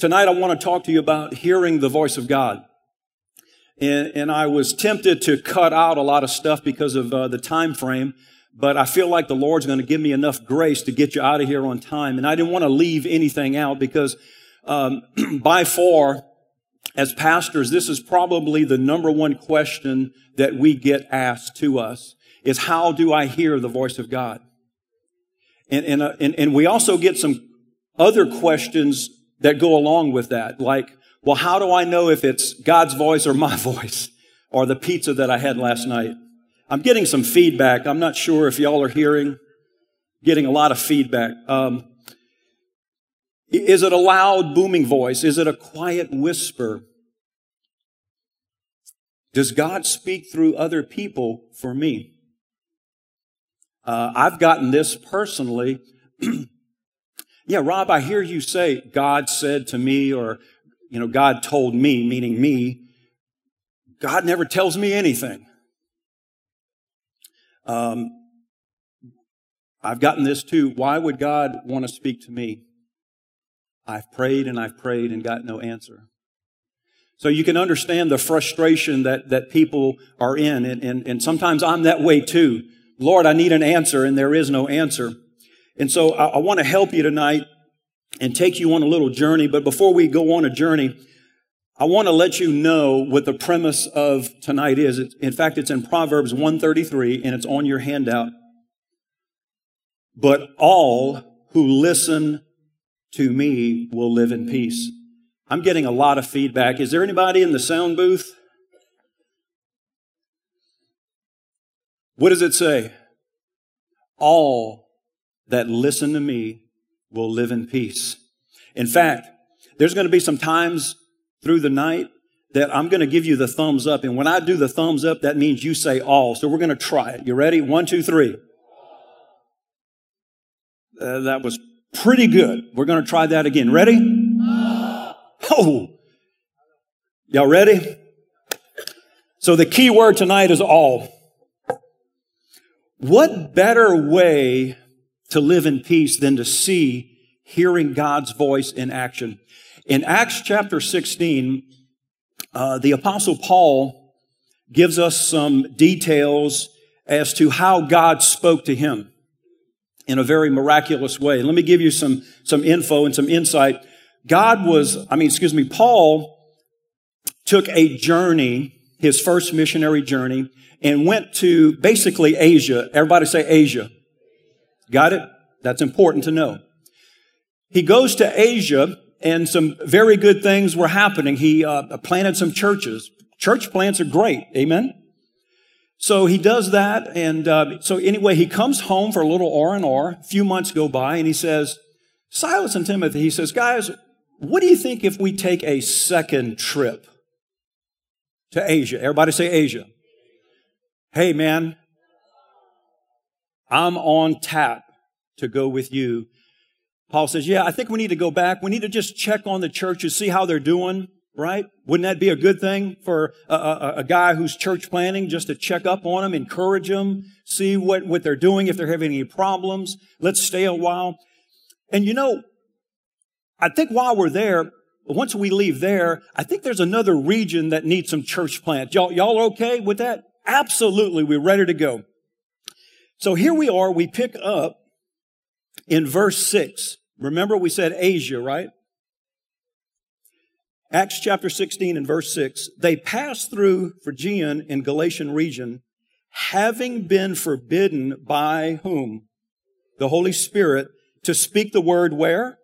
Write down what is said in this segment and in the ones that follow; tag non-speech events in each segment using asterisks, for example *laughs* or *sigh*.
Tonight I want to talk to you about hearing the voice of God. And, and I was tempted to cut out a lot of stuff because of uh, the time frame, but I feel like the Lord's going to give me enough grace to get you out of here on time. And I didn't want to leave anything out because um, *clears throat* by far, as pastors, this is probably the number one question that we get asked to us is how do I hear the voice of God? And, and, uh, and, and we also get some other questions that go along with that, like, well, how do I know if it's God's voice or my *laughs* voice or the pizza that I had last night? I'm getting some feedback. I'm not sure if y'all are hearing, getting a lot of feedback. Um, is it a loud, booming voice? Is it a quiet whisper? Does God speak through other people for me? Uh, I've gotten this personally. *clears throat* yeah, Rob, I hear you say, God said to me, or, you know, God told me, meaning me. God never tells me anything. Um, I've gotten this too. Why would God want to speak to me? I've prayed and I've prayed and got no answer. So you can understand the frustration that, that people are in. And, and, and sometimes I'm that way too. Lord, I need an answer and there is no answer. And so I, I want to help you tonight and take you on a little journey. But before we go on a journey, I want to let you know what the premise of tonight is. In fact, it's in Proverbs 133 and it's on your handout. But all who listen to me will live in peace. I'm getting a lot of feedback. Is there anybody in the sound booth? What does it say? All that listen to me will live in peace. In fact, there's going to be some times through the night that I'm going to give you the thumbs up. And when I do the thumbs up, that means you say all. So we're going to try it. You ready? One, two, three. Uh, that was Pretty good. We're going to try that again. Ready? Oh. Y'all ready? So the key word tonight is all. What better way to live in peace than to see hearing God's voice in action? In Acts chapter 16, uh, the apostle Paul gives us some details as to how God spoke to him in a very miraculous way. Let me give you some, some info and some insight. God was, I mean, excuse me, Paul took a journey, his first missionary journey, and went to basically Asia. Everybody say Asia. Got it? That's important to know. He goes to Asia and some very good things were happening. He uh, planted some churches. Church plants are great. Amen. So he does that, and uh, so anyway, he comes home for a little R and R. A few months go by, and he says, "Silas and Timothy," he says, "Guys, what do you think if we take a second trip to Asia?" Everybody say Asia. Hey, man, I'm on tap to go with you. Paul says, "Yeah, I think we need to go back. We need to just check on the churches, see how they're doing." right? Wouldn't that be a good thing for a, a, a, guy who's church planting just to check up on them, encourage them, see what, what they're doing, if they're having any problems? Let's stay a while. And you know, I think while we're there, once we leave there, I think there's another region that needs some church plants. Y'all, y'all okay with that? Absolutely. We're ready to go. So here we are. We pick up in verse six. Remember we said Asia, right? Acts chapter 16 and verse 6, they passed through Phrygian and Galatian region, having been forbidden by whom? The Holy Spirit to speak the word where?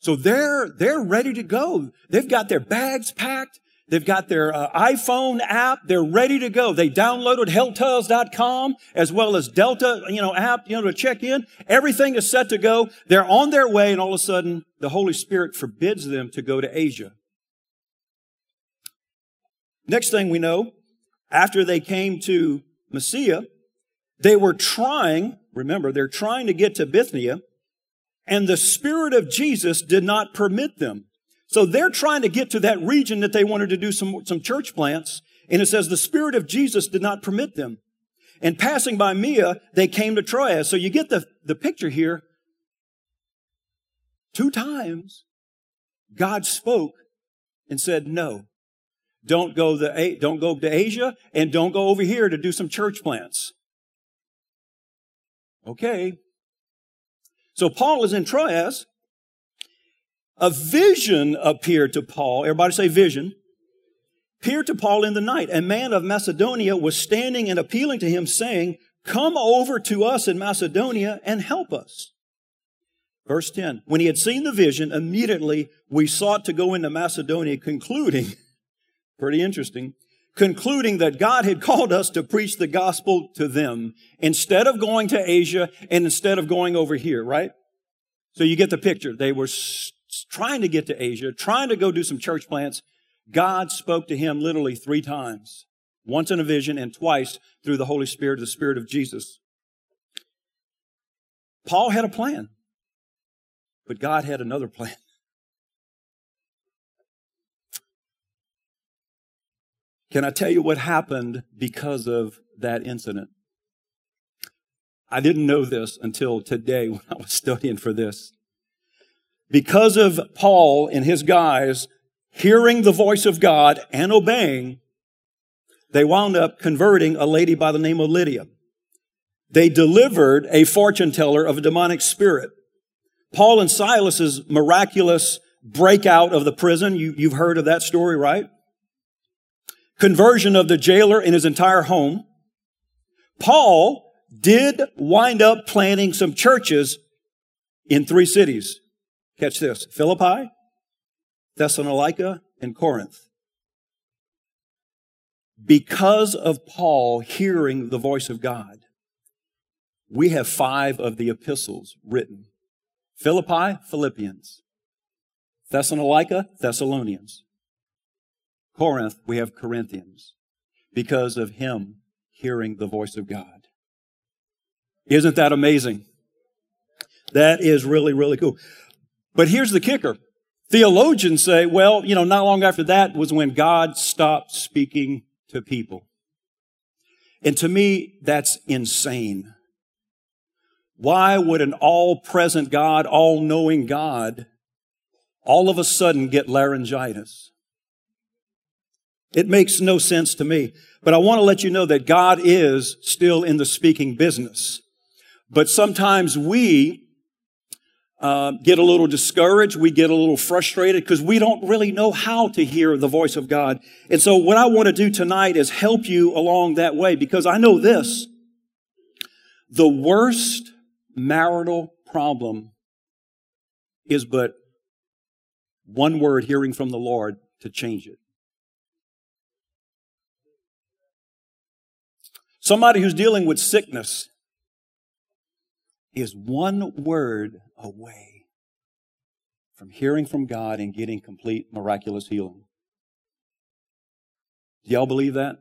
So they're, they're ready to go. They've got their bags packed. They've got their uh, iPhone app. They're ready to go. They downloaded hotels.com as well as Delta, you know, app, you know, to check in. Everything is set to go. They're on their way and all of a sudden the Holy Spirit forbids them to go to Asia. Next thing we know, after they came to Mysia, they were trying, remember, they're trying to get to Bithynia, and the Spirit of Jesus did not permit them. So they're trying to get to that region that they wanted to do some, some church plants. And it says the Spirit of Jesus did not permit them. And passing by Mysia, they came to Troas. So you get the, the picture here. Two times, God spoke and said, no, don't go the, don't go to Asia and don't go over here to do some church plants. Okay. So Paul is in Troas. A vision appeared to Paul. Everybody say vision. Appeared to Paul in the night. A man of Macedonia was standing and appealing to him saying, come over to us in Macedonia and help us. Verse 10. When he had seen the vision, immediately we sought to go into Macedonia, concluding, *laughs* pretty interesting, concluding that God had called us to preach the gospel to them instead of going to Asia and instead of going over here, right? So you get the picture. They were trying to get to Asia, trying to go do some church plants. God spoke to him literally three times, once in a vision and twice through the Holy Spirit, the Spirit of Jesus. Paul had a plan, but God had another plan. *laughs* Can I tell you what happened because of that incident? I didn't know this until today *laughs* when I was studying for this. Because of Paul and his guys hearing the voice of God and obeying, they wound up converting a lady by the name of Lydia. They delivered a fortune teller of a demonic spirit. Paul and Silas's miraculous breakout of the prison, you, you've heard of that story, right? conversion of the jailer in his entire home. Paul did wind up planting some churches in three cities. Catch this. Philippi, Thessalonica, and Corinth. Because of Paul hearing the voice of God, we have five of the epistles written. Philippi, Philippians. Thessalonica, Thessalonians. Corinth, we have Corinthians because of him hearing the voice of God. Isn't that amazing? That is really, really cool. But here's the kicker. Theologians say, well, you know, not long after that was when God stopped speaking to people. And to me, that's insane. Why would an all present God, all knowing God, all of a sudden get laryngitis? It makes no sense to me. But I want to let you know that God is still in the speaking business. But sometimes we uh, get a little discouraged. We get a little frustrated because we don't really know how to hear the voice of God. And so what I want to do tonight is help you along that way because I know this. The worst marital problem is but one word hearing from the Lord to change it. Somebody who's dealing with sickness is one word away from hearing from God and getting complete miraculous healing. Do y'all believe that?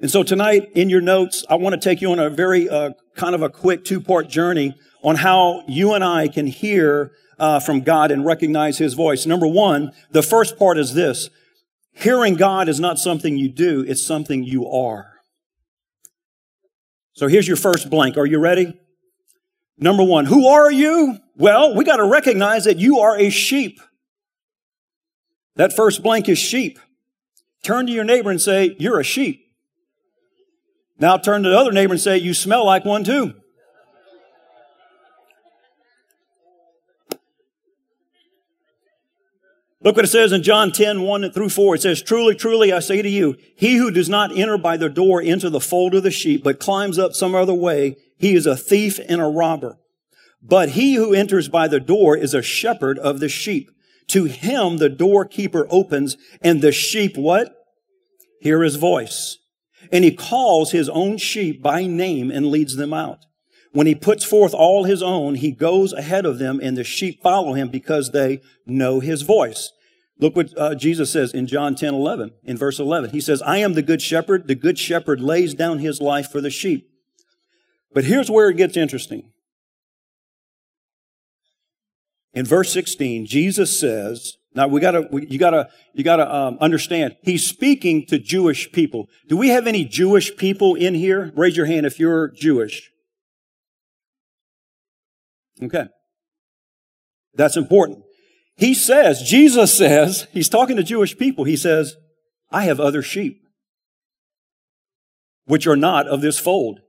And so tonight in your notes, I want to take you on a very uh, kind of a quick two part journey on how you and I can hear uh, from God and recognize His voice. Number one, the first part is this. Hearing God is not something you do, it's something you are. So here's your first blank. Are you ready? Number one, who are you? Well, we got to recognize that you are a sheep. That first blank is sheep. Turn to your neighbor and say, You're a sheep. Now turn to the other neighbor and say, You smell like one too. Look what it says in John 10, 1 through 4. It says, Truly, truly, I say to you, he who does not enter by the door into the fold of the sheep, but climbs up some other way, he is a thief and a robber. But he who enters by the door is a shepherd of the sheep. To him the doorkeeper opens, and the sheep what? Hear his voice. And he calls his own sheep by name and leads them out. When he puts forth all his own, he goes ahead of them and the sheep follow him because they know his voice. Look what uh, Jesus says in John 10, 11, in verse 11. He says, I am the good shepherd. The good shepherd lays down his life for the sheep. But here's where it gets interesting. In verse 16, Jesus says, now we gotta, you gotta, you gotta um, understand, he's speaking to Jewish people. Do we have any Jewish people in here? Raise your hand if you're Jewish. Okay. That's important He says, Jesus says, he's talking to Jewish people. He says, I have other sheep, which are not of this fold.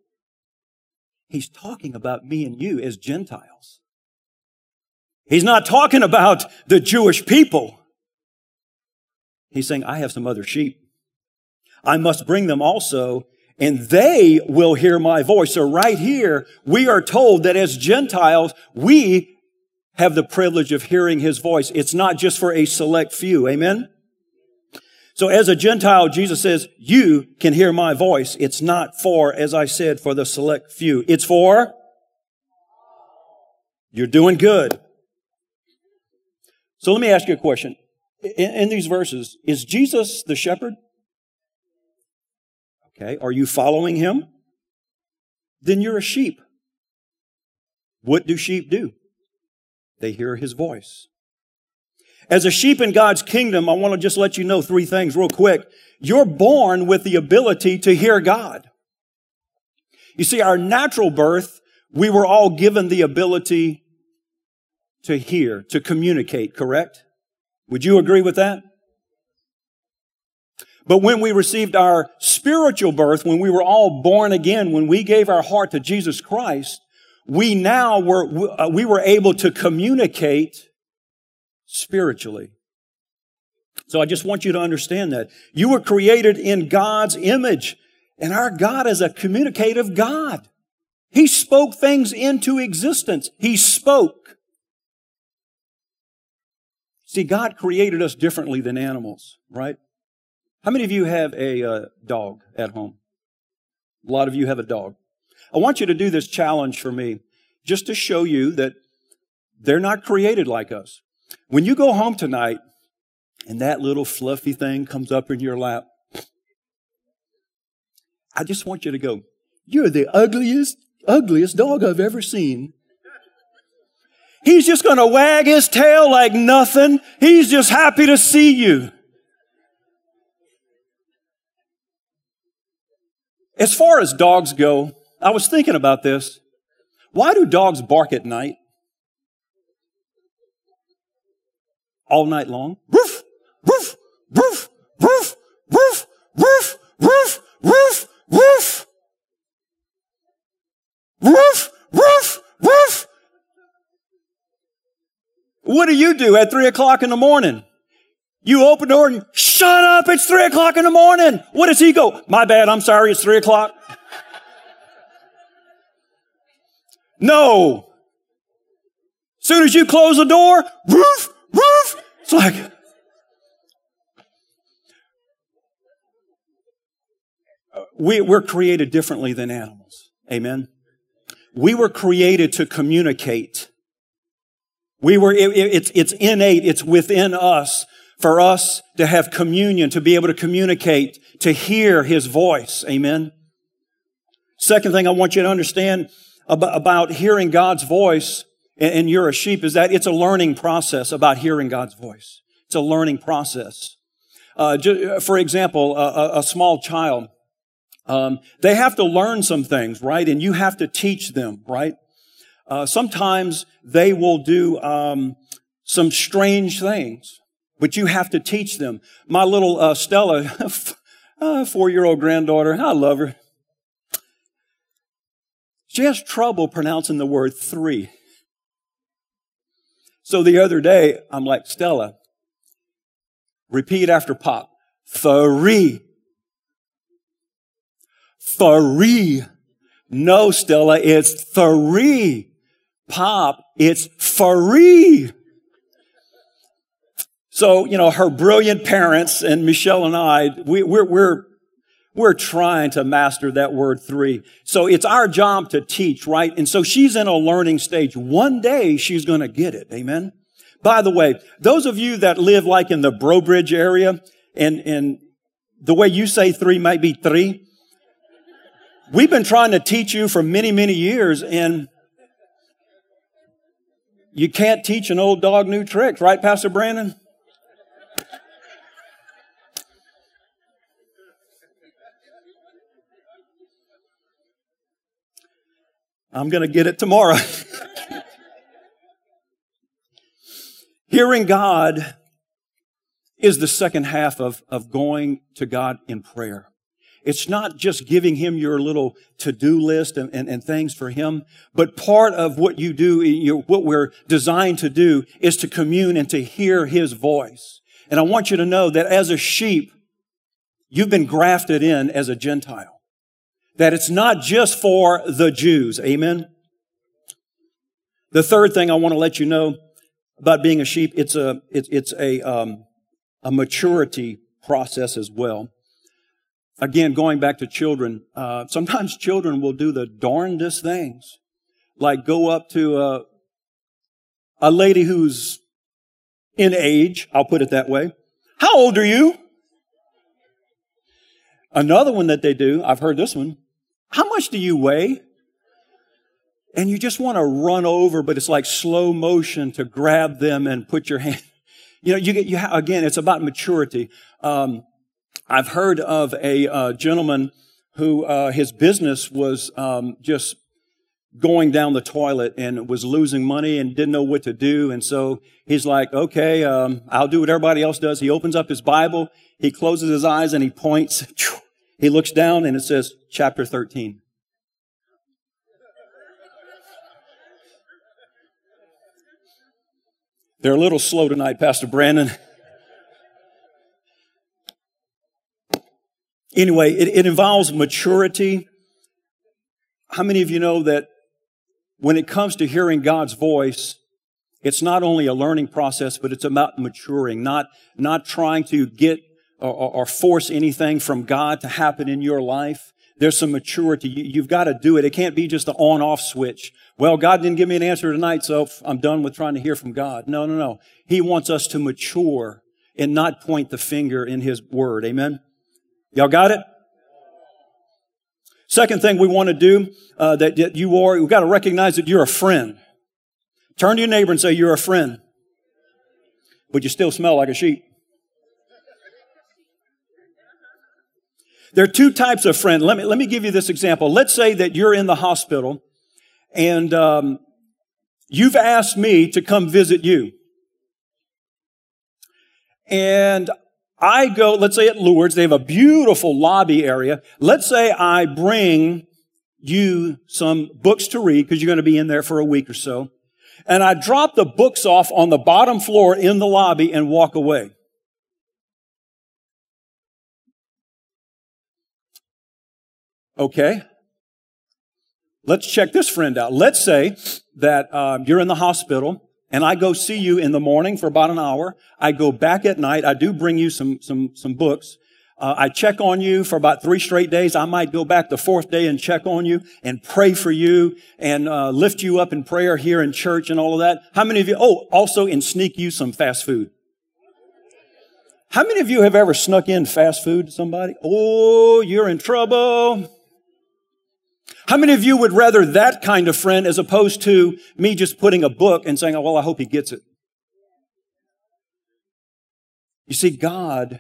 He's talking about me and you as Gentiles. He's not talking about the Jewish people. He's saying, I have some other sheep. I must bring them also, and they will hear my voice. So right here, we are told that as Gentiles, we have the privilege of hearing his voice. It's not just for a select few. Amen? So as a Gentile, Jesus says, you can hear my voice. It's not for, as I said, for the select few. It's for you're doing good. So let me ask you a question. In, in these verses, is Jesus the shepherd? Okay. Are you following him? Then you're a sheep. What do sheep do? They hear his voice. As a sheep in God's kingdom, I want to just let you know three things real quick. You're born with the ability to hear God. You see, our natural birth, we were all given the ability to hear, to communicate, correct? Would you agree with that? But when we received our spiritual birth, when we were all born again, when we gave our heart to Jesus Christ, we now were, uh, we were able to communicate spiritually. So I just want you to understand that. You were created in God's image, and our God is a communicative God. He spoke things into existence. He spoke. See, God created us differently than animals, right? How many of you have a uh, dog at home? A lot of you have a dog. I want you to do this challenge for me just to show you that they're not created like us. When you go home tonight and that little fluffy thing comes up in your lap, I just want you to go, You're the ugliest, ugliest dog I've ever seen. He's just going to wag his tail like nothing. He's just happy to see you. As far as dogs go, I was thinking about this. Why do dogs bark at night? All night long? Woof, woof, woof, woof, woof, woof, woof, woof, woof. Woof, woof, woof. What do you do at three o'clock in the morning? You open the door and shut up, it's three o'clock in the morning. What does he go? My bad, I'm sorry, it's three o'clock. no. Soon as you close the door, roof. It's like, uh, we, we're created differently than animals. Amen. We were created to communicate. We were, it, it's, it's innate. It's within us for us to have communion, to be able to communicate, to hear His voice. Amen. Second thing I want you to understand about, about hearing God's voice, and, you're a sheep, is that it's a learning process about hearing God's voice. It's a learning process. Uh, for example, a, a small child, um, they have to learn some things, right? And you have to teach them, right? Uh, sometimes they will do um, some strange things but you have to teach them. My little uh, Stella, *laughs* uh, four-year-old granddaughter, I love her. She has trouble pronouncing the word three. So the other day, I'm like, Stella, repeat after Pop. Three. Three. No, Stella, it's three. Pop, it's free. So, you know, her brilliant parents and Michelle and I, we, we're, we're, we're trying to master that word three. So it's our job to teach, right? And so she's in a learning stage. One day she's going to get it. Amen. By the way, those of you that live like in the Breaux Bridge area and, and the way you say three might be three. We've been trying to teach you for many, many years and you can't teach an old dog new tricks, right, Pastor Brandon? I'm going to get it tomorrow. *laughs* Hearing God is the second half of, of going to God in prayer. It's not just giving him your little to-do list and, and, and, things for him, but part of what you do, you what we're designed to do is to commune and to hear his voice. And I want you to know that as a sheep, you've been grafted in as a Gentile. That it's not just for the Jews. Amen. The third thing I want to let you know about being a sheep, it's a, it, it's a, um, a maturity process as well. Again, going back to children, uh, sometimes children will do the darndest things, like go up to a, a lady who's in age, I'll put it that way. How old are you? Another one that they do, I've heard this one. How much do you weigh? And you just want to run over, but it's like slow motion to grab them and put your hand. *laughs* You know, you get, you again, it's about maturity. Um, I've heard of a uh, gentleman who uh, his business was um, just going down the toilet and was losing money and didn't know what to do. And so he's like, okay, um, I'll do what everybody else does. He opens up his Bible, he closes his eyes and he points. *laughs* He looks down and it says chapter 13. They're a little slow tonight, Pastor Brandon. Anyway, it, it involves maturity. How many of you know that when it comes to hearing God's voice, it's not only a learning process, but it's about maturing, not, not trying to get or, or force anything from God to happen in your life. There's some maturity. You, have got to do it. It can't be just the on off switch. Well, God didn't give me an answer tonight, so I'm done with trying to hear from God. No, no, no. He wants us to mature and not point the finger in His Word. Amen? Y'all got it? Second thing we want to do uh, that, that you are, we've got to recognize that you're a friend. Turn to your neighbor and say, You're a friend. But you still smell like a sheep. There are two types of friend. Let me, let me give you this example. Let's say that you're in the hospital and um, you've asked me to come visit you. And I go, let's say at Lourdes, they have a beautiful lobby area. Let's say I bring you some books to read because you're going to be in there for a week or so. And I drop the books off on the bottom floor in the lobby and walk away. Okay. Let's check this friend out. Let's say that uh, you're in the hospital and I go see you in the morning for about an hour. I go back at night. I do bring you some, some, some books. Uh, I check on you for about three straight days. I might go back the fourth day and check on you and pray for you and uh, lift you up in prayer here in church and all of that. How many of you? Oh, also and sneak you some fast food. How many of you have ever snuck in fast food to somebody? Oh, you're in trouble. How many of you would rather that kind of friend as opposed to me just putting a book and saying, oh, well, I hope he gets it? You see, God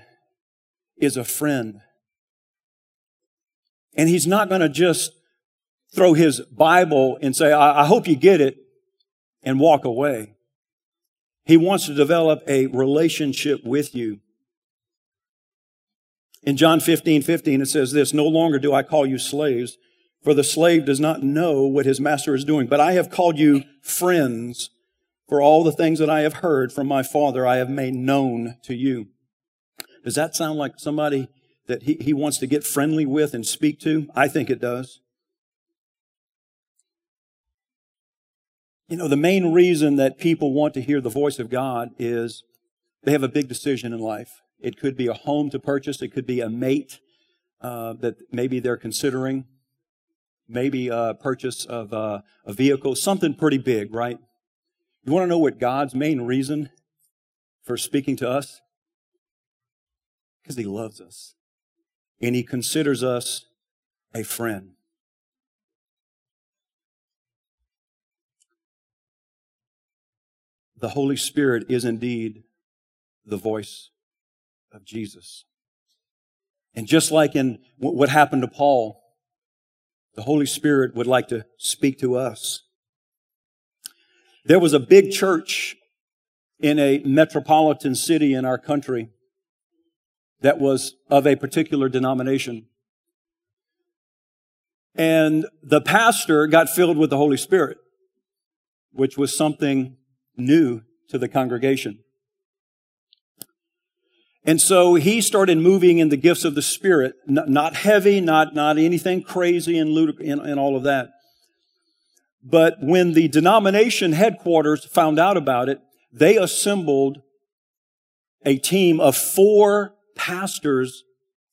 is a friend. And he's not going to just throw his Bible and say, I-, I hope you get it and walk away. He wants to develop a relationship with you. In John 15, 15, it says this, No longer do I call you slaves, for the slave does not know what his master is doing. But I have called you friends, for all the things that I have heard from my Father I have made known to you. Does that sound like somebody that he, he wants to get friendly with and speak to? I think it does. You know, the main reason that people want to hear the voice of God is they have a big decision in life. It could be a home to purchase, it could be a mate uh, that maybe they're considering maybe a purchase of a, a vehicle, something pretty big, right? You want to know what God's main reason for speaking to us? Because He loves us and He considers us a friend. The Holy Spirit is indeed the voice of Jesus. And just like in what happened to Paul, the Holy Spirit would like to speak to us. There was a big church in a metropolitan city in our country that was of a particular denomination. And the pastor got filled with the Holy Spirit, which was something new to the congregation. And so he started moving in the gifts of the Spirit, not heavy, not, not anything crazy and, ludic- and, and all of that. But when the denomination headquarters found out about it, they assembled a team of four pastors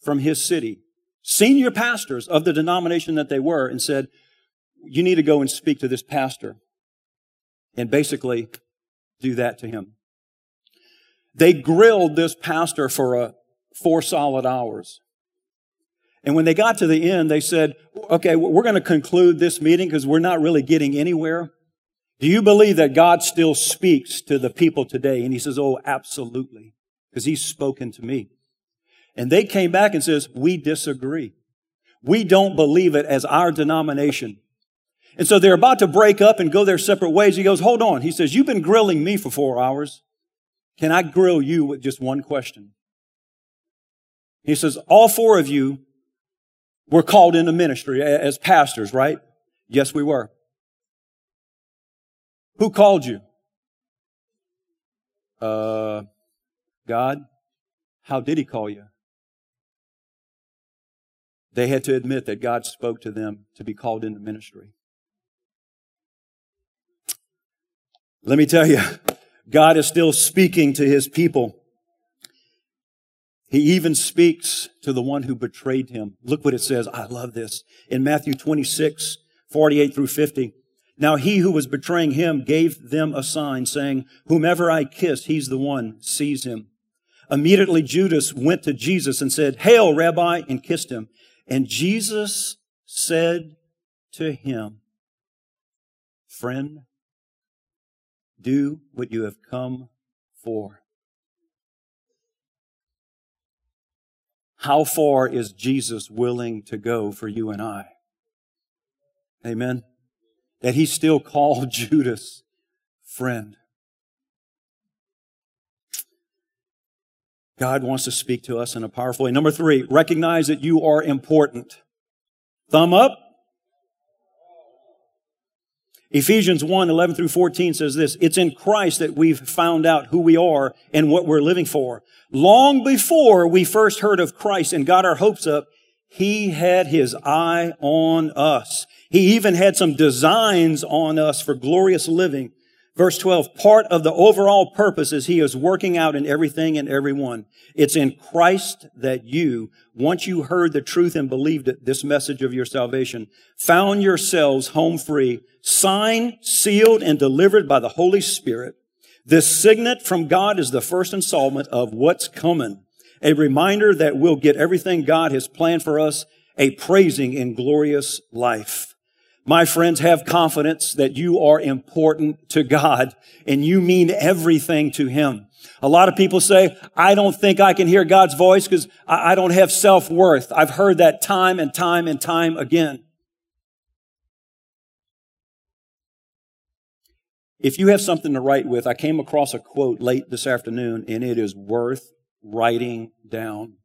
from his city, senior pastors of the denomination that they were, and said, You need to go and speak to this pastor. And basically do that to him. They grilled this pastor for a, four solid hours. And when they got to the end, they said, okay, we're going to conclude this meeting because we're not really getting anywhere. Do you believe that God still speaks to the people today? And he says, oh, absolutely. Because he's spoken to me. And they came back and says, we disagree. We don't believe it as our denomination. And so they're about to break up and go their separate ways. He goes, hold on. He says, you've been grilling me for four hours. Can I grill you with just one question? He says, all four of you were called into ministry as pastors, right? Yes, we were. Who called you? Uh, God. How did he call you? They had to admit that God spoke to them to be called into ministry. Let me tell you, God is still speaking to his people. He even speaks to the one who betrayed him. Look what it says. I love this. In Matthew 26, 48 through 50. Now he who was betraying him gave them a sign saying, whomever I kiss, he's the one, seize him. Immediately Judas went to Jesus and said, Hail, Rabbi, and kissed him. And Jesus said to him, Friend, do what you have come for. How far is Jesus willing to go for you and I? Amen. That he still called *laughs* Judas friend. God wants to speak to us in a powerful way. Number three, recognize that you are important. Thumb up Ephesians 1, 11 through 14 says this, it's in Christ that we've found out who we are and what we're living for. Long before we first heard of Christ and got our hopes up, he had his eye on us. He even had some designs on us for glorious living Verse 12, part of the overall purpose is he is working out in everything and everyone. It's in Christ that you, once you heard the truth and believed it, this message of your salvation, found yourselves home free, signed, sealed, and delivered by the Holy Spirit. This signet from God is the first installment of what's coming. A reminder that we'll get everything God has planned for us, a praising in glorious life. My friends, have confidence that you are important to God and you mean everything to Him. A lot of people say, I don't think I can hear God's voice because I don't have self-worth. I've heard that time and time and time again. If you have something to write with, I came across a quote late this afternoon and it is worth writing down.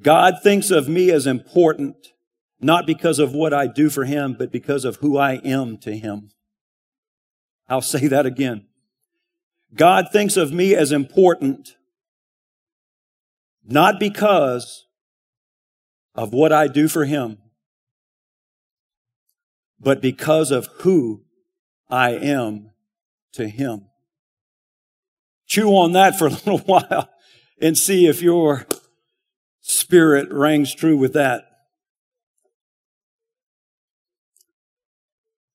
God thinks of me as important, not because of what I do for him, but because of who I am to him. I'll say that again. God thinks of me as important, not because of what I do for him, but because of who I am to him. Chew on that for a little *laughs* while and see if you're spirit rings true with that.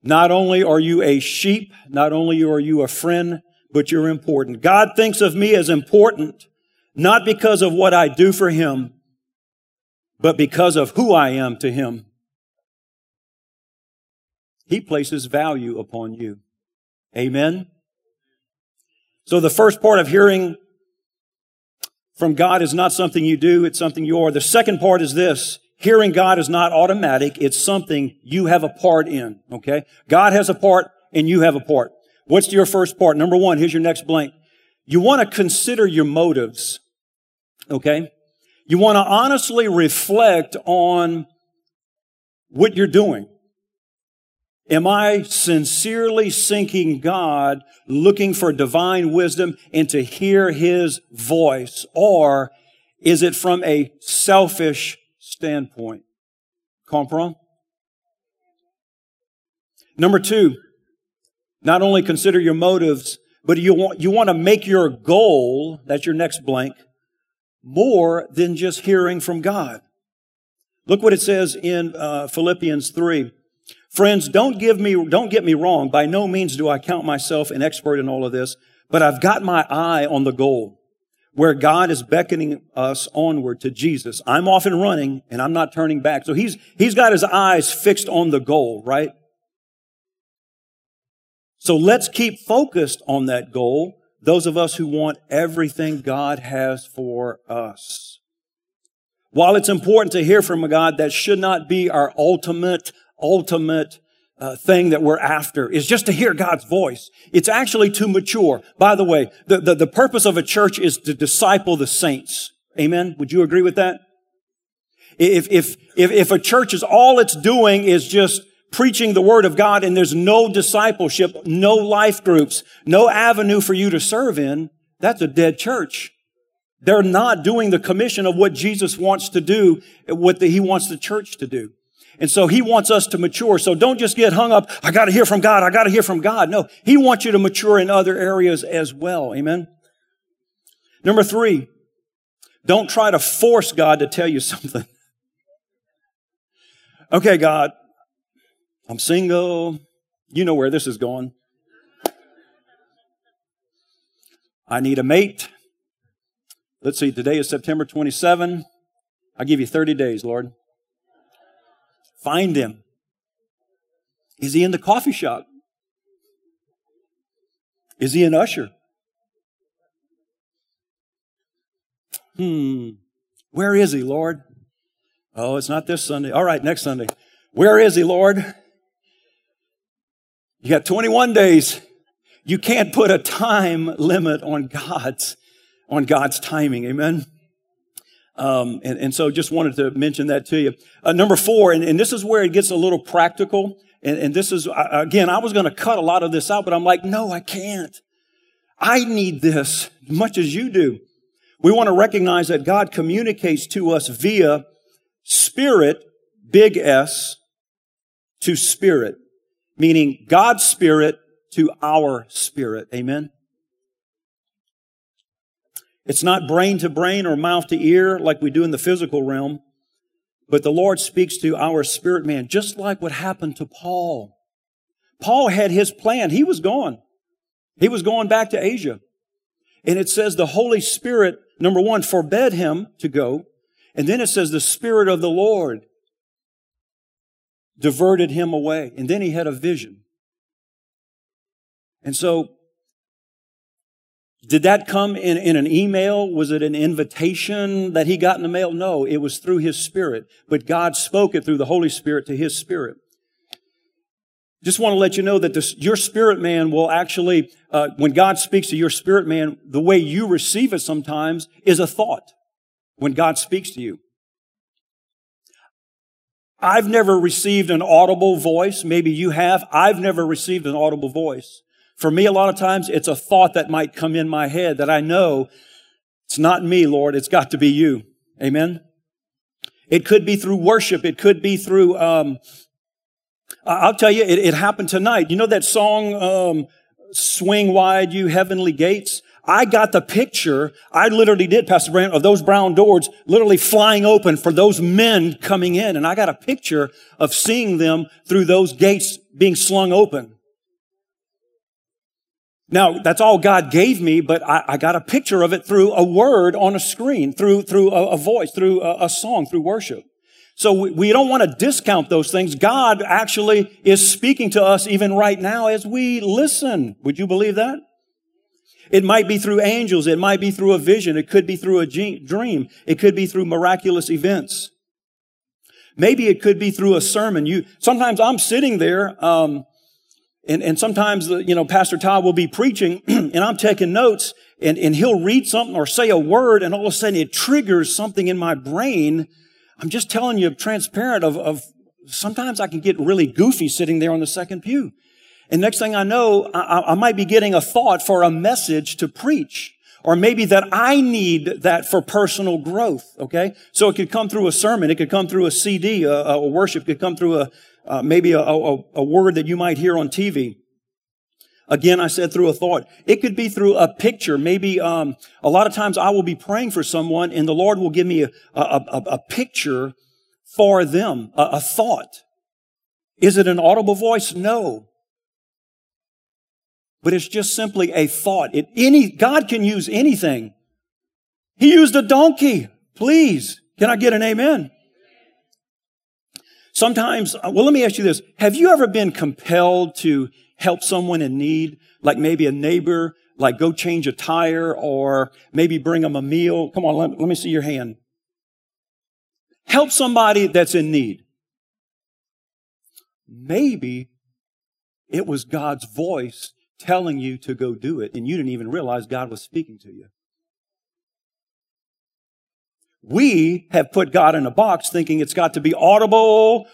Not only are you a sheep, not only are you a friend, but you're important. God thinks of me as important, not because of what I do for Him, but because of who I am to Him. He places value upon you. Amen. So the first part of hearing from God is not something you do, it's something you are. The second part is this. Hearing God is not automatic. It's something you have a part in. Okay. God has a part and you have a part. What's your first part? Number one, here's your next blank. You want to consider your motives. Okay? You want to honestly reflect on what you're doing. Am I sincerely seeking God, looking for divine wisdom and to hear His voice? Or is it from a selfish standpoint? Comprend? Number two, not only consider your motives, but you want, you want to make your goal, that's your next blank, more than just hearing from God. Look what it says in uh, Philippians 3. Friends, don't give me, don't get me wrong. By no means do I count myself an expert in all of this, but I've got my eye on the goal where God is beckoning us onward to Jesus. I'm off and running and I'm not turning back. So he's, he's got his eyes fixed on the goal, right? So let's keep focused on that goal. Those of us who want everything God has for us. While it's important to hear from God, that should not be our ultimate, ultimate uh, thing that we're after is just to hear God's voice. It's actually to mature. By the way, the, the, the purpose of a church is to disciple the saints. Amen. Would you agree with that? If, if, if, if a church is all it's doing is just preaching the word of God and there's no discipleship, no life groups, no avenue for you to serve in, that's a dead church. They're not doing the commission of what Jesus wants to do, what the, he wants the church to do. And so he wants us to mature. So don't just get hung up. I got to hear from God. I got to hear from God. No, he wants you to mature in other areas as well. Amen. Number three, don't try to force God to tell you *laughs* something. okay, God, I'm single. You know where this is going. I need a mate. Let's see, today is September 27. I'll give you 30 days, Lord. Find him. Is he in the coffee shop? Is he an usher? Hmm. Where is he, Lord? Oh, it's not this Sunday. All right, next Sunday. Where is he, Lord? You got 21 days. You can't put a time limit on God's, on God's timing. Amen. Um, and, and, so just wanted to mention that to you. Uh, number four, and, and, this is where it gets a little practical. And, and this is, again, I was going to cut a lot of this out, but I'm like, no, I can't. I need this much as you do. We want to recognize that God communicates to us via spirit, big S, to spirit meaning God's spirit to our spirit. Amen. It's not brain to brain or mouth to ear like we do in the physical realm, but the Lord speaks to our spirit man, just like what happened to Paul. Paul had his plan. He was gone. He was going back to Asia. And it says the Holy Spirit, number one, forbade him to go. And then it says the Spirit of the Lord diverted him away. And then he had a vision. And so, did that come in, in an email? Was it an invitation that he got in the mail? No, it was through his spirit. But God spoke it through the Holy Spirit to his spirit. Just want to let you know that this, your spirit man will actually, uh, when God speaks to your spirit man, the way you receive it sometimes is a thought when God speaks to you. I've never received an audible voice. Maybe you have. I've never received an audible voice. For me, a lot of times it's a thought that might come in my head that I know it's not me, Lord. It's got to be you. Amen. It could be through worship. It could be through, um, I'll tell you, it, it, happened tonight. You know that song, um, Swing Wide, You Heavenly Gates? I got the picture. I literally did, Pastor Brand, of those brown doors literally flying open for those men coming in. And I got a picture of seeing them through those gates being slung open. Now, that's all God gave me, but I, I got a picture of it through a word on a screen, through, through a, a voice, through a, a, song, through worship. So we, we don't want to discount those things. God actually is speaking to us even right now as we listen. Would you believe that? It might be through angels. It might be through a vision. It could be through a dream. It could be through miraculous events. Maybe it could be through a sermon. You, sometimes I'm sitting there, um, And, and sometimes, the, you know, Pastor Todd will be preaching *clears throat* and I'm taking notes and, and he'll read something or say a word and all of a sudden it triggers something in my brain. I'm just telling you transparent of, of sometimes I can get really goofy sitting there on the second pew. And next thing I know, I, I might be getting a thought for a message to preach. Or maybe that I need that for personal growth, okay? So it could come through a sermon, it could come through a CD, a, a worship, could come through a, uh, maybe a, a, a word that you might hear on TV. Again, I said through a thought. It could be through a picture. Maybe um, a lot of times I will be praying for someone, and the Lord will give me a, a, a, a picture for them, a, a thought. Is it an audible voice? No. But it's just simply a thought. It, any, God can use anything. He used a donkey. Please. Can I get an amen? Sometimes, uh, well, let me ask you this. Have you ever been compelled to help someone in need? Like maybe a neighbor, like go change a tire or maybe bring them a meal? Come on, let, let me see your hand. Help somebody that's in need. Maybe it was God's voice telling you to go do it and you didn't even realize God was speaking to you. We have put God in a box thinking it's got to be audible,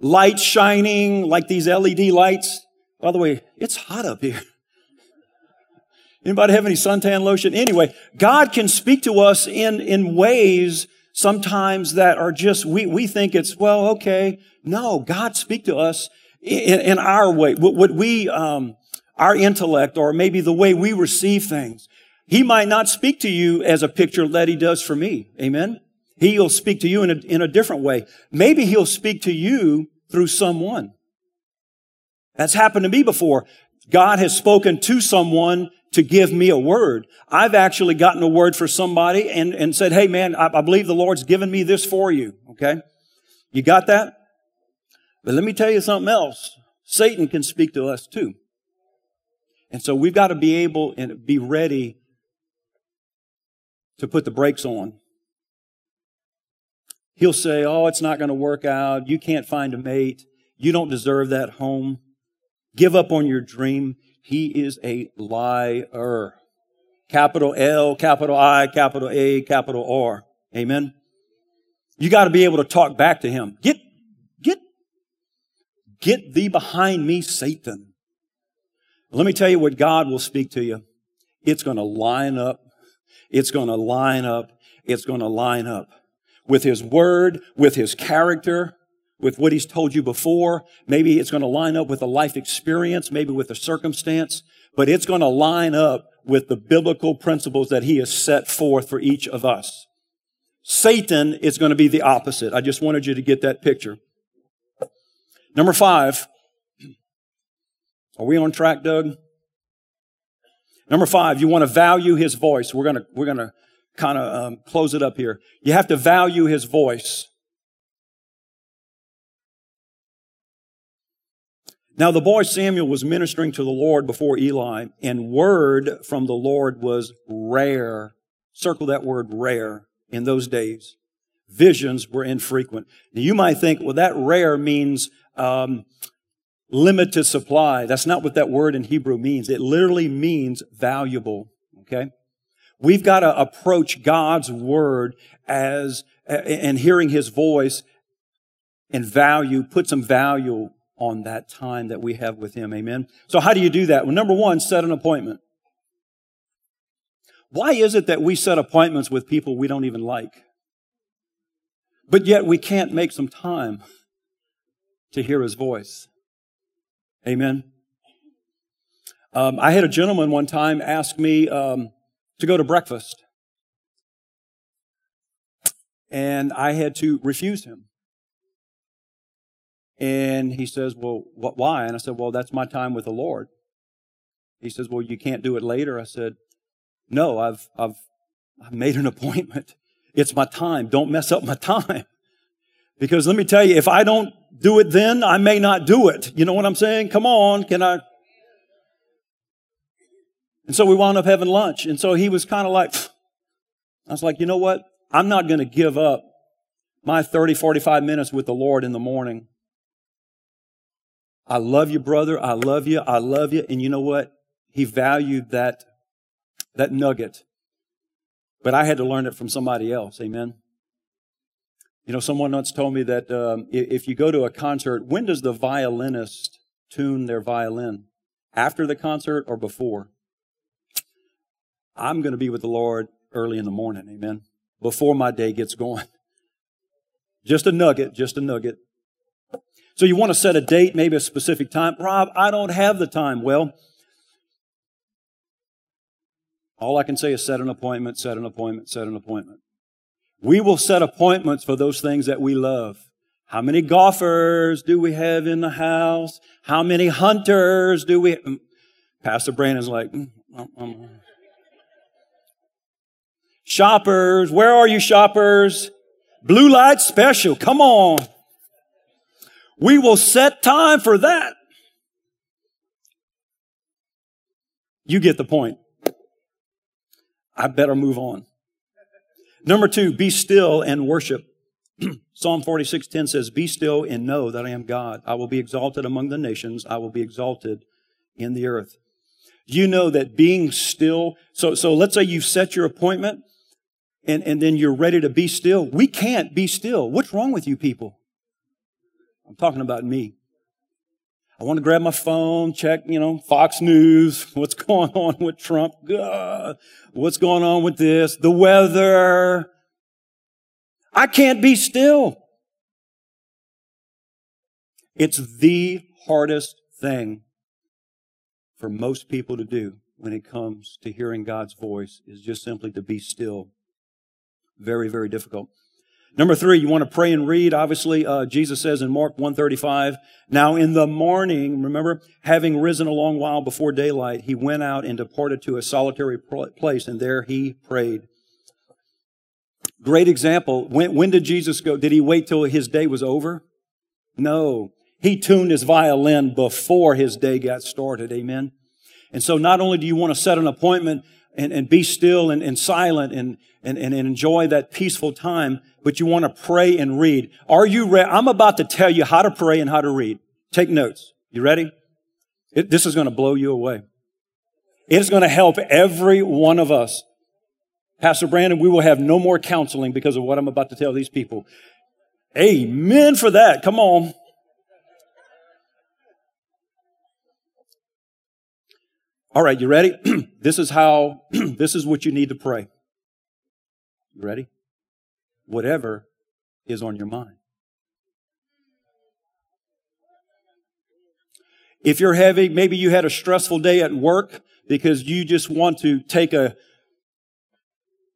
light shining, like these LED lights. By the way, it's hot up here. *laughs* Anybody have any suntan lotion? Anyway, God can speak to us in, in ways sometimes that are just, we, we think it's, well, okay. No, God speak to us in, in our way. What, what we, um, our intellect or maybe the way we receive things. He might not speak to you as a picture that he does for me. Amen. He'll speak to you in a, in a different way. Maybe he'll speak to you through someone. That's happened to me before. God has spoken to someone to give me a word. I've actually gotten a word for somebody and, and said, Hey man, I, I believe the Lord's given me this for you. Okay. You got that? But let me tell you something else. Satan can speak to us too. And so we've got to be able and be ready to put the brakes on. He'll say, Oh, it's not going to work out. You can't find a mate. You don't deserve that home. Give up on your dream. He is a liar. Capital L, capital I, capital A, capital R. Amen. You got to be able to talk back to him. Get, get, get thee behind me, Satan. Let me tell you what God will speak to you. It's going to line up. It's going to line up. It's going to line up with His Word, with His character, with what He's told you before. Maybe it's going to line up with a life experience, maybe with a circumstance, but it's going to line up with the biblical principles that He has set forth for each of us. Satan is going to be the opposite. I just wanted you to get that picture. Number five, are we on track, Doug? Number five, you want to value his voice. We're going to, we're going to kind of um, close it up here. You have to value his voice. Now, the boy Samuel was ministering to the Lord before Eli, and word from the Lord was rare. Circle that word rare in those days. Visions were infrequent. Now, you might think, well, that rare means um, limited supply. That's not what that word in Hebrew means. It literally means valuable. Okay? We've got to approach God's word as, and hearing his voice and value, put some value on that time that we have with him. Amen. So how do you do that? Well, number one, set an appointment. Why is it that we set appointments with people we don't even like? But yet we can't make some time to hear his voice. Amen. Um, I had a gentleman one time ask me um, to go to breakfast, and I had to refuse him. And he says, "Well, what, why?" And I said, "Well, that's my time with the Lord." He says, "Well, you can't do it later." I said, "No, I've I've I've made an *laughs* appointment. It's my time. Don't mess up my *laughs* time." Because let me tell you, if I don't do it then, I may not do it. You know what I'm saying? Come on, can I? And so we wound up having lunch. And so he was kind of like. I was like, you know what? I'm not going to give up my 30, 45 minutes with the Lord in the morning I love you, brother. I love you. I love you. And you know what? He valued that, that nugget. But I had to learn it from somebody else. Amen. You know, someone once told me that um, if you go to a concert, when does the violinist tune their violin? After the concert or before? I'm going to be with the Lord early in the morning. Amen. Before my day gets going. *laughs* Just a nugget, just a nugget. So you want to set a date, maybe a specific time. Rob, I don't have the time. Well, all I can say is set an appointment, set an appointment, set an appointment. We will set appointments for those things that we love. How many golfers do we have in the house? How many hunters do we? Mm, Pastor Brandon's like, mm, um, um. shoppers. Where are you, shoppers? Blue light special. Come on. We will set time for that. You get the point. I better move on. Number two, be still and worship. *clears throat* Psalm 46:10 says, "Be still and know that I am God. I will be exalted among the nations. I will be exalted in the earth." You know that being still, so, so let's say you've set your appointment and, and then you're ready to be still. We can't be still. What's wrong with you people? I'm talking about me. I want to grab my phone, check, you know, Fox News, *laughs* what's going on with Trump, uh, what's going on with this, the weather. I can't be still. It's the hardest thing for most people to do when it comes to hearing God's voice is just simply to be still. Very, very difficult. Number three, you want to pray and read. Obviously, uh, Jesus says in Mark 135, now in the morning, remember, having risen a long while before daylight, he went out and departed to a solitary place, and there he prayed. Great example. When, when did Jesus go? Did he wait till his day was over? No. He tuned his violin before his day got started. Amen. And so not only do you want to set an appointment and, and be still and, and silent and, and, and enjoy that peaceful time, but you want to pray and read. Are you ready? I'm about to tell you how to pray and how to read. Take notes. You ready? It, this is going to blow you away. It is going to help every one of us. Pastor Brandon, we will have no more counseling because of what I'm about to tell these people. Amen for that. Come on. All right, you ready? *clears throat* this is how, *clears throat* this is what you need to pray. You ready? Whatever is on your mind. If you're heavy, maybe you had a stressful day at work because you just want to take a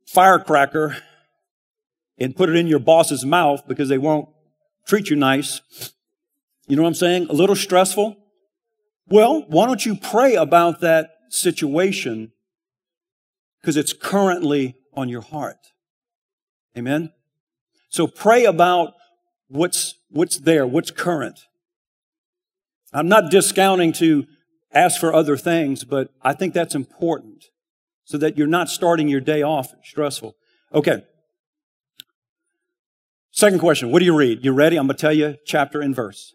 firecracker and put it in your boss's mouth because they won't treat you nice. You know what I'm saying? A little stressful. Well, why don't you pray about that situation because it's currently on your heart. Amen. So pray about what's, what's there, what's current. I'm not discounting to ask for other things, but I think that's important so that you're not starting your day off stressful. Okay. Second question. What do you read? You ready? I'm going to tell you chapter and verse.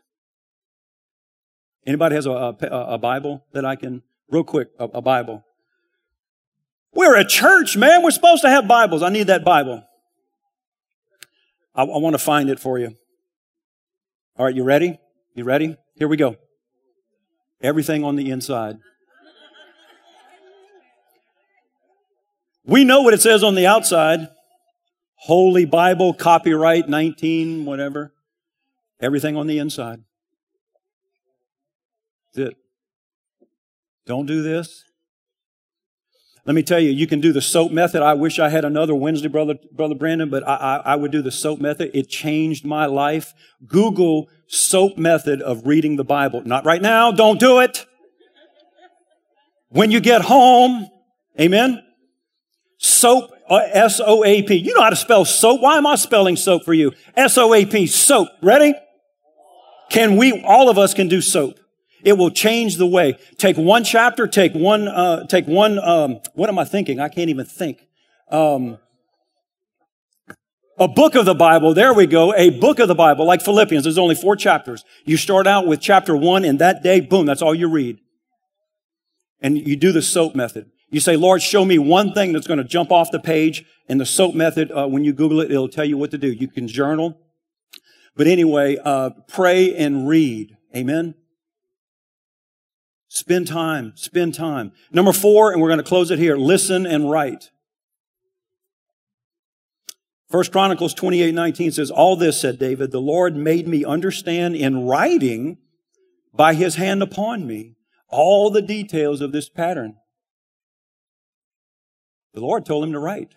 Anybody has a, a, a Bible that I can, real quick, a, a Bible? We're a church, man. We're supposed to have Bibles. I need that Bible. I, I want to find it for you. All right, you ready? You ready? Here we go. Everything on the inside. We know what it says on the outside. Holy Bible, copyright 19, whatever. Everything on the inside. That's it. Don't do this. Let me tell you, you can do the soap method. I wish I had another Wednesday, brother, brother Brandon, but I, I, I would do the soap method. It changed my life. Google soap method of reading the Bible. Not right now. Don't do it. When you get home, amen. Soap, uh, S-O-A-P. You know how to spell soap. Why am I spelling soap for you? S-O-A-P, soap. Ready? Can we, all of us can do soap. It will change the way. Take one chapter, take one, uh, take one, um, what am I thinking? I can't even think. Um, A book of the Bible. There we go. A book of the Bible, like Philippians. There's only four chapters. You start out with chapter one and that day, boom, that's all you read. And you do the SOAP method. You say, Lord, show me one thing that's going to jump off the page. And the SOAP method, uh, when you Google it, it'll tell you what to do. You can journal. But anyway, uh, pray and read. Amen. Spend time. Spend time. Number four, and we're going to close it here. Listen and write. First Chronicles 28, 19 says, All this, said David, the Lord made me understand in writing by his hand upon me all the details of this pattern. The Lord told him to write.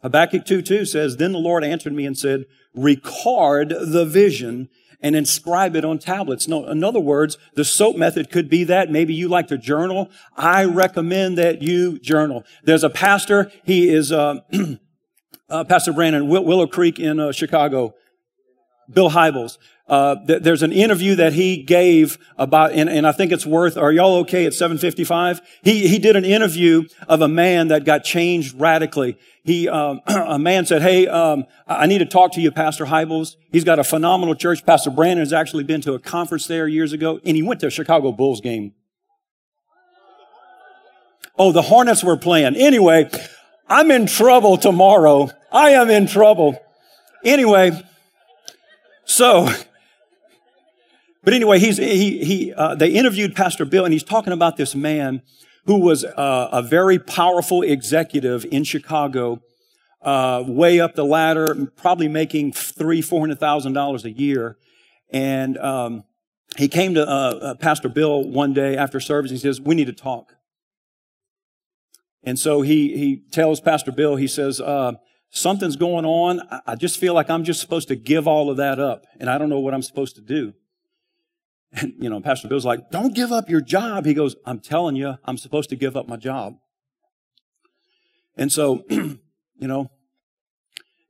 Habakkuk 2 2 says, Then the Lord answered me and said, Record the vision and inscribe it on tablets. No, in other words, the SOAP method could be that. Maybe you like to journal. I recommend that you journal. There's a pastor. He is, uh, *clears throat* uh, Pastor Brandon, Willow Creek in uh, Chicago. Bill Hybels. Uh, th- there's an interview that he gave about, and, and I think it's worth, are y'all okay at 755? He, he did an interview of a man that got changed radically. He, um, *clears throat* a man said, hey, um, I need to talk to you, Pastor Hybels. He's got a phenomenal church. Pastor Brandon has actually been to a conference there years ago, and he went to a Chicago Bulls game. Oh, the Hornets were playing. Anyway, I'm in trouble tomorrow. I am in trouble. Anyway, so, but anyway, he's, he, he, uh, they interviewed Pastor Bill and he's talking about this man who was uh, a very powerful executive in Chicago, uh, way up the ladder, probably making three, four hundred thousand dollars a year. And um, he came to uh, uh, Pastor Bill one day after service. And he says, "We need to talk." And so he, he tells Pastor Bill, he says, uh, something's going on. I just feel like I'm just supposed to give all of that up and I don't know what I'm supposed to do. And, you know, Pastor Bill's like, don't give up your job. He goes, I'm telling you, I'm supposed to give up my job. And so, *clears throat* you know,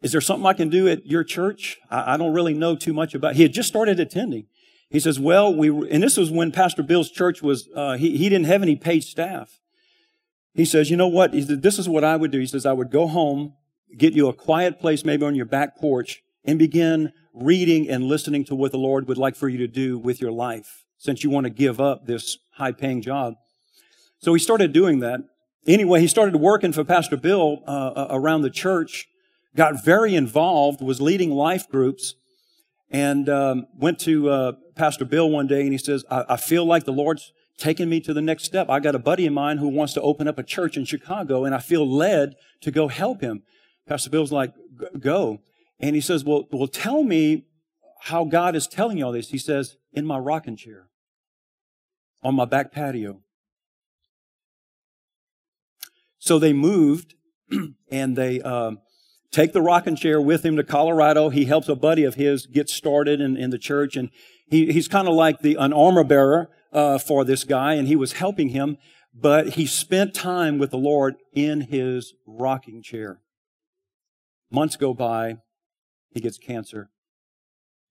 is there something I can do at your church? I, I don't really know too much about. He had just started attending. He says, well, we, and this was when Pastor Bill's church was, uh, he, he didn't have any paid staff. He says, you know what? He said, this is what I would do. He says, I would go home, get you a quiet place, maybe on your back porch, and begin reading and listening to what the Lord would like for you to do with your life, since you want to give up this high paying job. So he started doing that. Anyway, he started working for Pastor Bill uh, uh, around the church, got very involved, was leading life groups, and um, went to uh, Pastor Bill one day and he says, I, I feel like the Lord's taking me to the next step. I got a buddy of mine who wants to open up a church in Chicago and I feel led to go help him. Pastor Bill's like, go. And he says, well, well, tell me how God is telling you all this. He says, in my rocking chair on my back patio. So they moved *clears throat* and they, um, take the rocking chair with him to Colorado. He helps a buddy of his get started in, in the church and he, he's kind of like the, an armor bearer uh, for this guy, and he was helping him, but he spent time with the Lord in his rocking chair. Months go by, he gets cancer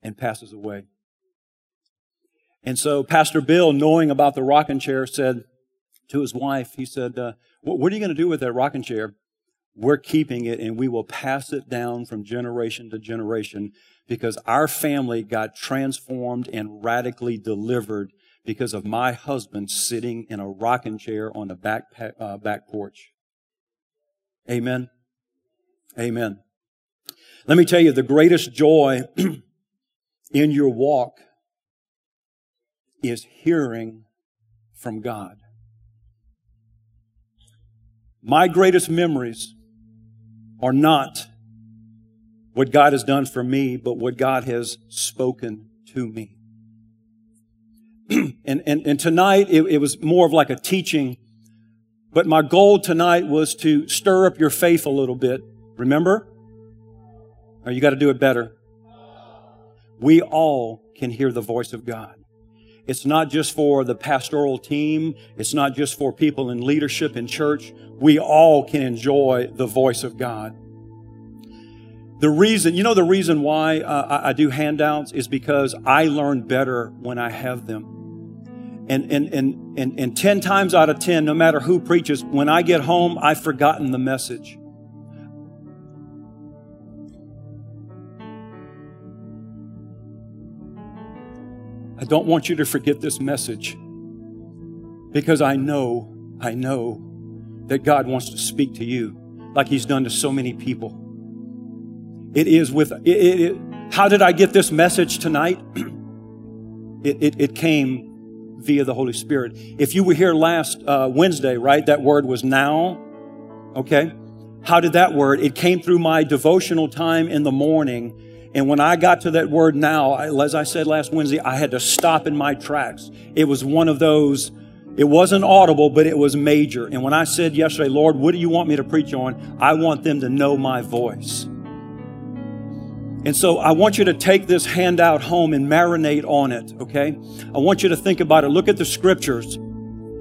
and passes away. And so Pastor Bill, knowing about the rocking chair, said to his wife, he said, uh, what are you going to do with that rocking chair? We're keeping it and we will pass it down from generation to generation because our family got transformed and radically delivered because of my husband sitting in a rocking chair on the back, uh, back porch. Amen. Amen. Let me tell you, the greatest joy *clears throat* in your walk is hearing from God. My greatest memories are not what God has done for me, but what God has spoken to me. *clears throat* and, and, and tonight it, it was more of like a teaching, but my goal tonight was to stir up your faith a little bit. Remember? Or you got to do it better. We all can hear the voice of God. It's not just for the pastoral team. It's not just for people in leadership in church. We all can enjoy the voice of God. The reason, you know, the reason why uh, I, I do handouts is because I learn better when I have them. And, and, and, and, and 10 times out of 10, no matter who preaches, when I get home, I've forgotten the message. I don't want you to forget this message because I know, I know that God wants to speak to you like He's done to so many people. It is with, it, it, it, how did I get this message tonight? *clears throat* it, it, came via the Holy Spirit. If you were here last uh, Wednesday, right, that word was now, okay? How did that word? It came through my devotional time in the morning. And when I got to that word now, as I said last Wednesday, I had to stop in my tracks. It was one of those, it wasn't audible, but it was major. And when I said yesterday, Lord, what do you want me to preach on? I want them to know my voice. And so I want you to take this handout home and marinate on it, okay? I want you to think about it. Look at the scriptures.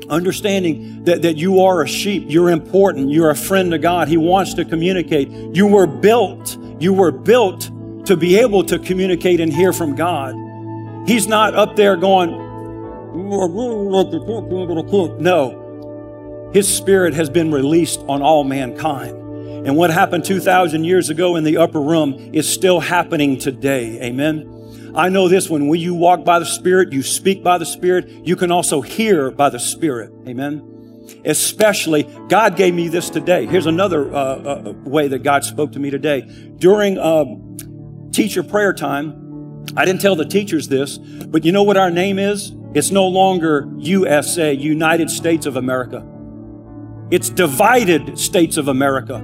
Understanding that, that you are a sheep, you're important, you're a friend to God. He wants to communicate. You were built, you were built to be able to communicate and hear from God. He's not up there going, no. His spirit has been released on all mankind. And what happened 2,000 years ago in the upper room is still happening today. Amen. I know this one. When you walk by the Spirit, you speak by the Spirit, you can also hear by the Spirit. Amen. Especially, God gave me this today. Here's another uh, uh, way that God spoke to me today. During uh, teacher prayer time, I didn't tell the teachers this, but you know what our name is? It's no longer USA, United States of America. It's divided States of America.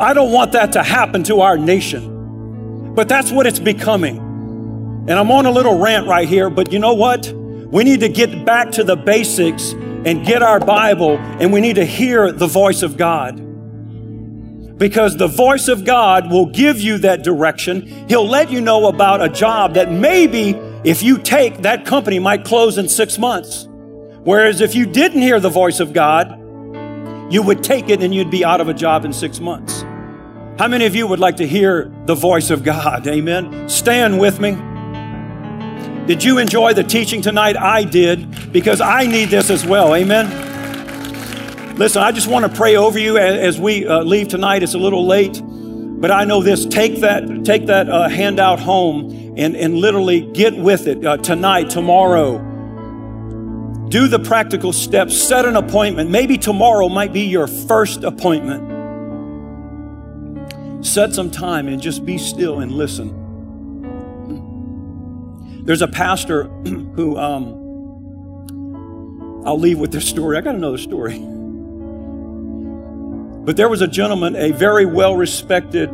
I don't want that to happen to our nation. But that's what it's becoming. And I'm on a little rant right here, but you know what? We need to get back to the basics and get our Bible, and we need to hear the voice of God. Because the voice of God will give you that direction. He'll let you know about a job that maybe if you take, that company might close in six months. Whereas if you didn't hear the voice of God, you would take it and you'd be out of a job in six months. How many of you would like to hear the voice of God? Amen. Stand with me. Did you enjoy the teaching tonight? I did because I need this as well. Amen. Listen, I just want to pray over you as we uh, leave tonight. It's a little late, but I know this. Take that, take that uh, handout home and, and literally get with it uh, tonight, tomorrow do the practical steps, set an appointment. Maybe tomorrow might be your first appointment. Set some time and just be still and listen. There's a pastor *clears throat* who, um, I'll leave with this story. I got another story. *laughs* But there was a gentleman, a very well respected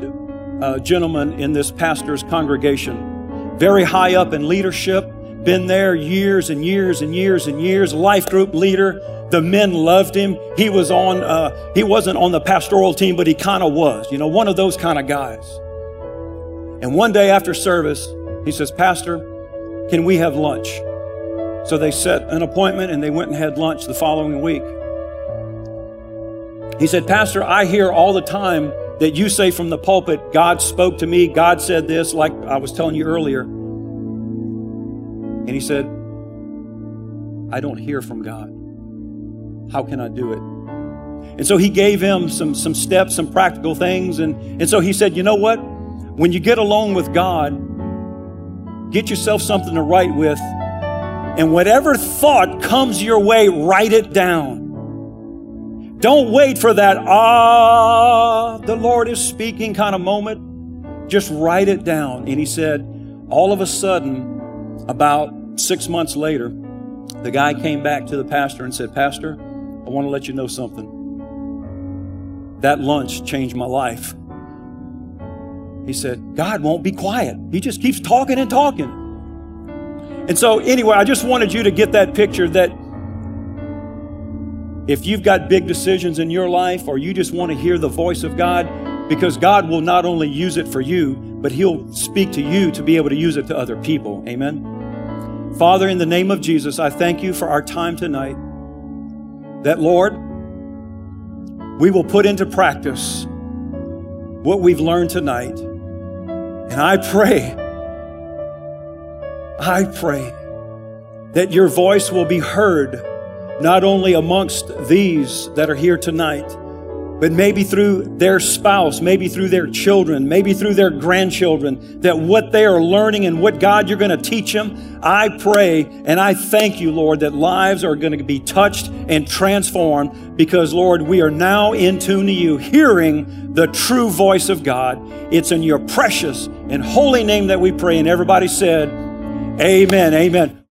uh, gentleman in this pastor's congregation, very high up in leadership been there years and years and years and years, life group leader. The men loved him. He was on, uh, he wasn't on the pastoral team, but he kind of was, you know, one of those kind of guys. And one day after service, he says, Pastor, can we have lunch? So they set an appointment and they went and had lunch the following week. He said, Pastor, I hear all the time that you say from the pulpit, God spoke to me, God said this, like I was telling you earlier. And he said, I don't hear from God. How can I do it? And so he gave him some, some steps, some practical things. And, and so he said, You know what? When you get alone with God, get yourself something to write with. And whatever thought comes your way, write it down. Don't wait for that, ah, the Lord is speaking kind of moment. Just write it down. And he said, all of a sudden, about six months later, the guy came back to the pastor and said, Pastor, I want to let you know something. That lunch changed my life. He said, God won't be quiet. He just keeps talking and talking. And so, anyway, I just wanted you to get that picture that if you've got big decisions in your life or you just want to hear the voice of God, because God will not only use it for you, but He'll speak to you to be able to use it to other people. Amen. Father, in the name of Jesus, I thank you for our time tonight. That, Lord, we will put into practice what we've learned tonight. And I pray, I pray that your voice will be heard not only amongst these that are here tonight, but maybe through their spouse, maybe through their children, maybe through their grandchildren, that what they are learning and what God you're going to teach them, I pray and I thank you, Lord, that lives are going to be touched and transformed because, Lord, we are now in tune to you, hearing the true voice of God. It's in your precious and holy name that we pray. And everybody said, Amen. Amen.